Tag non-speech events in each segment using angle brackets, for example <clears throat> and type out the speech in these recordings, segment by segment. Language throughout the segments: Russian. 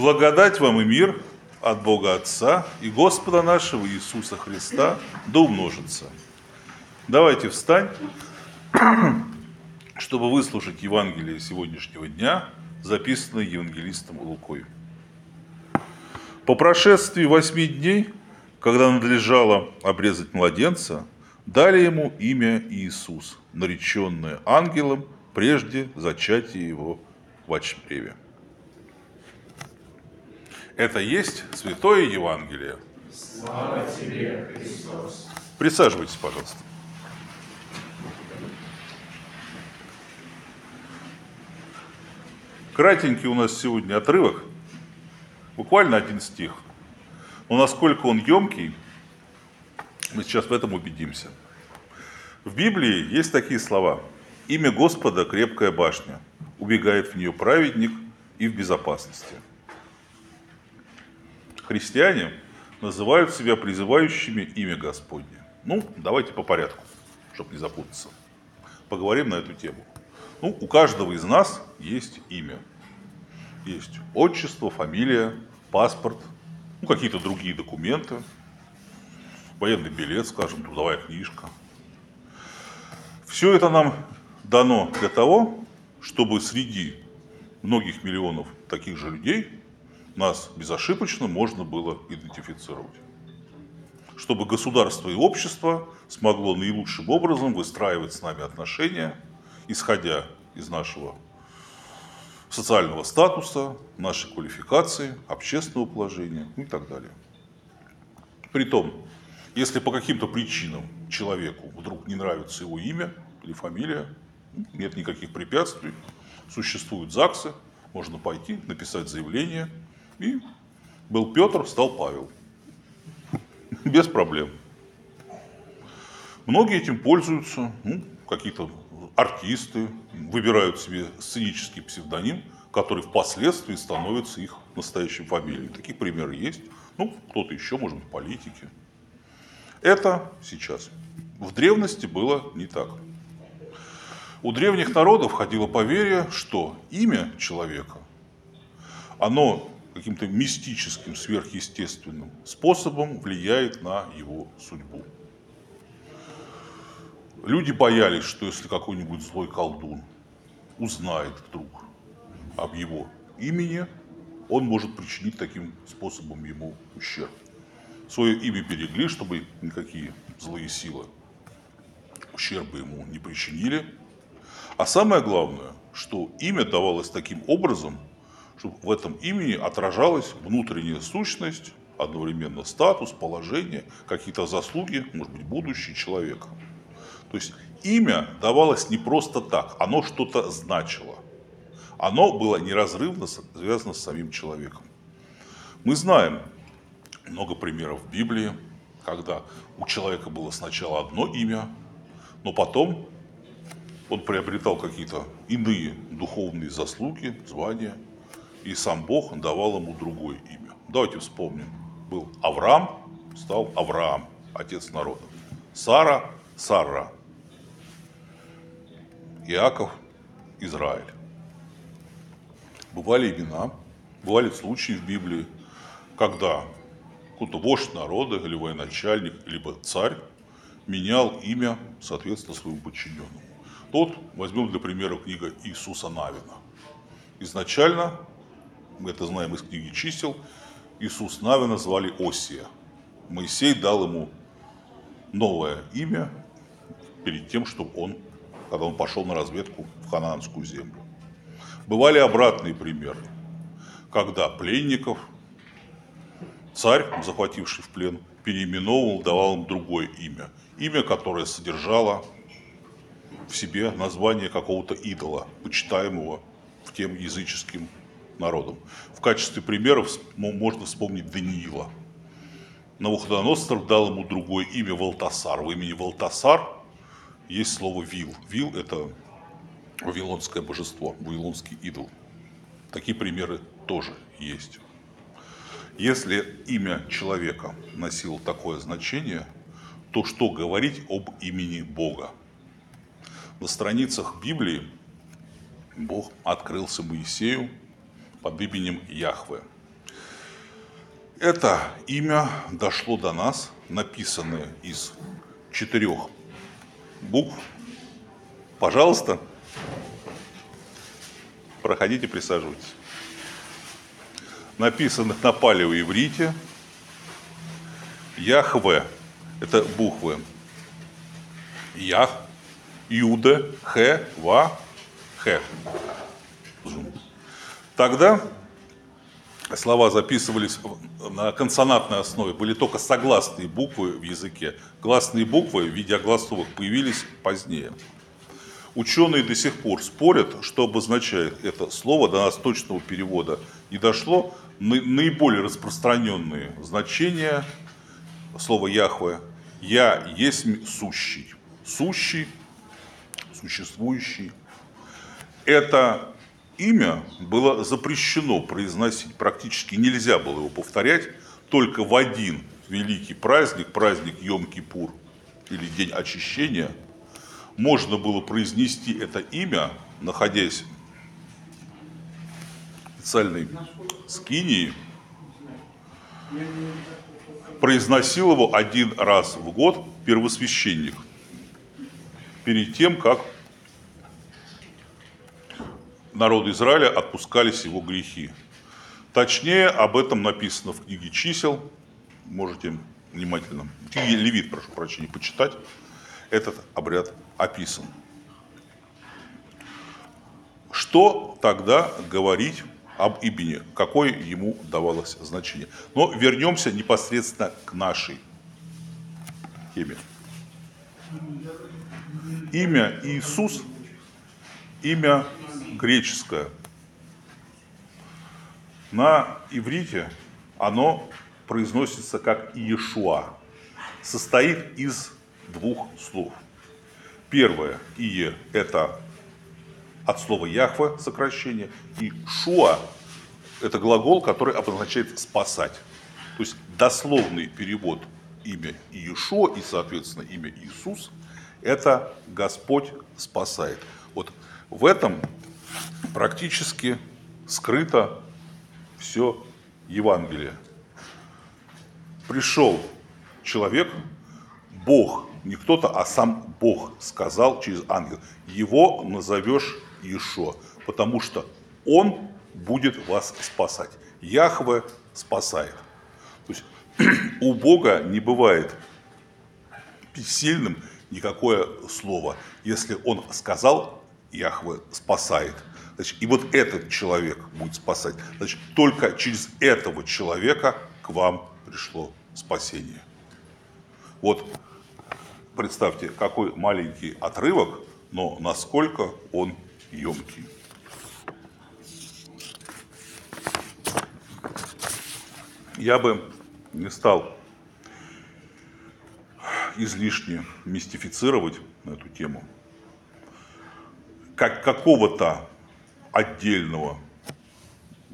Благодать вам и мир от Бога Отца и Господа нашего Иисуса Христа да умножится. Давайте встань, <clears throat> чтобы выслушать Евангелие сегодняшнего дня, записанное евангелистом Лукой. По прошествии восьми дней, когда надлежало обрезать младенца, дали ему имя Иисус, нареченное ангелом прежде зачатия его в очреве. Это есть Святое Евангелие. Слава тебе, Христос. Присаживайтесь, пожалуйста. Кратенький у нас сегодня отрывок, буквально один стих. Но насколько он емкий, мы сейчас в этом убедимся. В Библии есть такие слова. Имя Господа – крепкая башня. Убегает в нее праведник и в безопасности – христиане называют себя призывающими имя Господне. Ну, давайте по порядку, чтобы не запутаться. Поговорим на эту тему. Ну, у каждого из нас есть имя. Есть отчество, фамилия, паспорт, ну, какие-то другие документы, военный билет, скажем, трудовая книжка. Все это нам дано для того, чтобы среди многих миллионов таких же людей нас безошибочно можно было идентифицировать. Чтобы государство и общество смогло наилучшим образом выстраивать с нами отношения, исходя из нашего социального статуса, нашей квалификации, общественного положения и так далее. Притом, если по каким-то причинам человеку вдруг не нравится его имя или фамилия, нет никаких препятствий, существуют ЗАГСы, можно пойти, написать заявление – и был Петр, стал Павел. <laughs> Без проблем. Многие этим пользуются, ну, какие-то артисты выбирают себе сценический псевдоним, который впоследствии становится их настоящей фамилией. Такие примеры есть. Ну, кто-то еще, может быть, политики. Это сейчас. В древности было не так. У древних народов ходило поверье, что имя человека, оно каким-то мистическим, сверхъестественным способом влияет на его судьбу. Люди боялись, что если какой-нибудь злой колдун узнает вдруг об его имени, он может причинить таким способом ему ущерб. Свое имя берегли, чтобы никакие злые силы ущерба ему не причинили. А самое главное, что имя давалось таким образом – чтобы в этом имени отражалась внутренняя сущность, одновременно статус, положение, какие-то заслуги, может быть, будущее человека. То есть имя давалось не просто так, оно что-то значило. Оно было неразрывно связано с самим человеком. Мы знаем много примеров в Библии, когда у человека было сначала одно имя, но потом он приобретал какие-то иные духовные заслуги, звания – и сам Бог давал ему другое имя. Давайте вспомним. Был Авраам, стал Авраам, отец народа. Сара – Сара. Иаков – Израиль. Бывали имена, бывали случаи в Библии, когда какой-то вождь народа или военачальник, либо царь менял имя, соответственно, своему подчиненному. Тот, возьмем для примера книга Иисуса Навина. Изначально мы это знаем из книги чисел, Иисус Навина звали Осия. Моисей дал ему новое имя перед тем, чтобы он, когда он пошел на разведку в Ханаанскую землю. Бывали обратные примеры, когда пленников царь, захвативший в плен, переименовывал, давал им другое имя. Имя, которое содержало в себе название какого-то идола, почитаемого в тем языческим народом. В качестве примеров можно вспомнить Даниила. Навуходоносор дал ему другое имя Валтасар. В имени Валтасар есть слово Вил. Вил – это вавилонское божество, вавилонский идол. Такие примеры тоже есть. Если имя человека носило такое значение, то что говорить об имени Бога? На страницах Библии Бог открылся Моисею под именем Яхве. Это имя дошло до нас, написанное из четырех букв. Пожалуйста, проходите, присаживайтесь. Написанных на палеоиврите Яхве. Это буквы Ях, Юде, Хе, Ва, Хе. Тогда слова записывались на консонантной основе, были только согласные буквы в языке. Гласные буквы в виде огласовок появились позднее. Ученые до сих пор спорят, что обозначает это слово, до нас точного перевода не дошло. Наиболее распространенные значения слова Яхве «Я есть сущий». Сущий, существующий. Это имя было запрещено произносить, практически нельзя было его повторять, только в один великий праздник, праздник Йом-Кипур или День очищения, можно было произнести это имя, находясь в специальной скинии, произносил его один раз в год первосвященник, перед тем, как народу Израиля отпускались его грехи. Точнее, об этом написано в книге чисел. Можете внимательно, в книге Левит, прошу прощения, почитать. Этот обряд описан. Что тогда говорить об имени? Какое ему давалось значение? Но вернемся непосредственно к нашей теме. Имя Иисус, имя греческое. На иврите оно произносится как Иешуа. Состоит из двух слов. Первое «ие» – это от слова «яхве» сокращение, и «шуа» – это глагол, который обозначает «спасать». То есть дословный перевод имя Иешуа и, соответственно, имя Иисус – это Господь спасает. Вот в этом практически скрыто все Евангелие. Пришел человек, Бог, не кто-то, а сам Бог сказал через ангел, его назовешь Иешуа, потому что он будет вас спасать. Яхве спасает. То есть <clears throat> у Бога не бывает сильным никакое слово. Если он сказал, Яхве спасает. Значит, и вот этот человек будет спасать. Значит, только через этого человека к вам пришло спасение. Вот представьте, какой маленький отрывок, но насколько он емкий. Я бы не стал излишне мистифицировать эту тему – как какого-то отдельного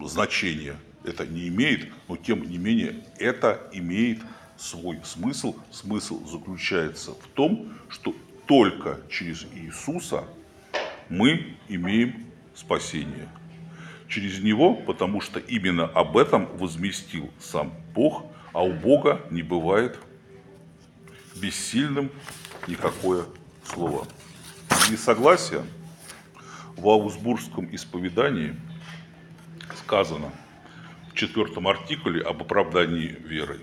значения это не имеет, но тем не менее это имеет свой смысл. Смысл заключается в том, что только через Иисуса мы имеем спасение. Через Него, потому что именно об этом возместил сам Бог, а у Бога не бывает бессильным никакое слово. Несогласие – в Аусбургском исповедании сказано в четвертом артикле об оправдании верой.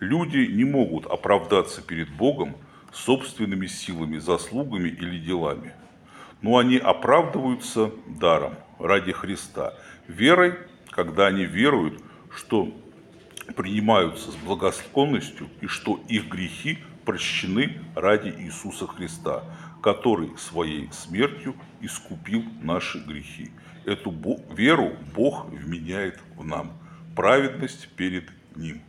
Люди не могут оправдаться перед Богом собственными силами, заслугами или делами, но они оправдываются даром ради Христа, верой, когда они веруют, что принимаются с благосклонностью и что их грехи прощены ради Иисуса Христа, который своей смертью искупил наши грехи. Эту веру Бог вменяет в нам, праведность перед Ним.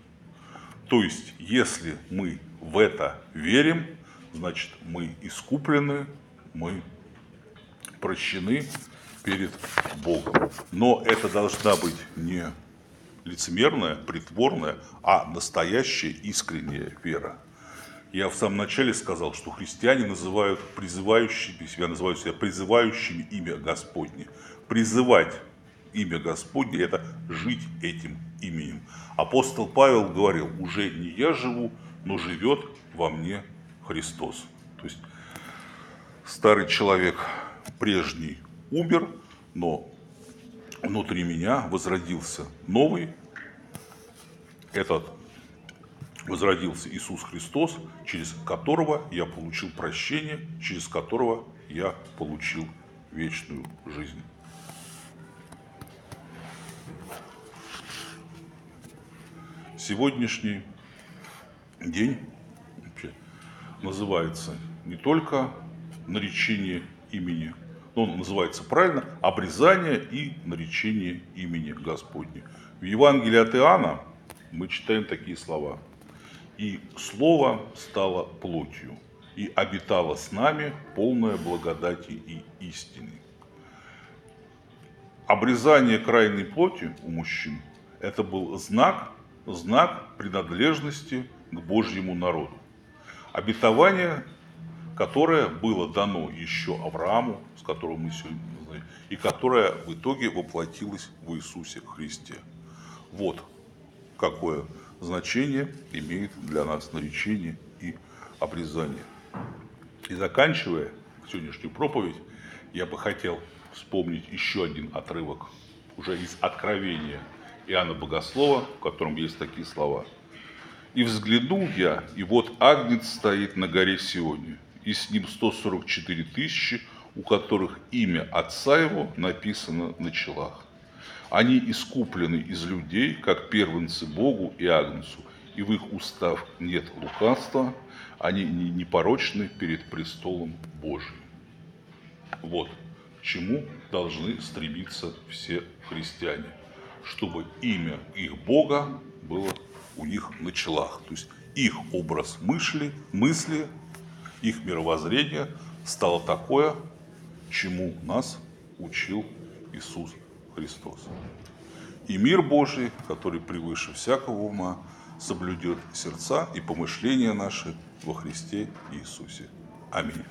То есть, если мы в это верим, значит, мы искуплены, мы прощены перед Богом. Но это должна быть не лицемерная, притворная, а настоящая искренняя вера. Я в самом начале сказал, что христиане называют призывающими себя, называют себя призывающими имя Господне. Призывать имя Господне – это жить этим именем. Апостол Павел говорил, уже не я живу, но живет во мне Христос. То есть старый человек прежний умер, но внутри меня возродился новый, этот возродился Иисус Христос, через которого я получил прощение, через которого я получил вечную жизнь. Сегодняшний день называется не только наречение имени, но он называется правильно обрезание и наречение имени Господне. В Евангелии от Иоанна мы читаем такие слова. «И Слово стало плотью, и обитало с нами полное благодати и истины». Обрезание крайней плоти у мужчин – это был знак, знак принадлежности к Божьему народу. Обетование, которое было дано еще Аврааму, с которым мы сегодня знаем, и которое в итоге воплотилось в Иисусе Христе. Вот какое значение имеет для нас наречение и обрезание. И заканчивая сегодняшнюю проповедь, я бы хотел вспомнить еще один отрывок уже из Откровения Иоанна Богослова, в котором есть такие слова. «И взглянул я, и вот Агнец стоит на горе Сионе, и с ним 144 тысячи, у которых имя Отца Его написано на челах. Они искуплены из людей, как первенцы Богу и Агнцу, и в их устав нет лукавства, они непорочны перед престолом Божьим. Вот к чему должны стремиться все христиане, чтобы имя их Бога было у них на челах. То есть их образ мысли, мысли, их мировоззрение стало такое, чему нас учил Иисус Христос. И мир Божий, который превыше всякого ума, соблюдет сердца и помышления наши во Христе Иисусе. Аминь.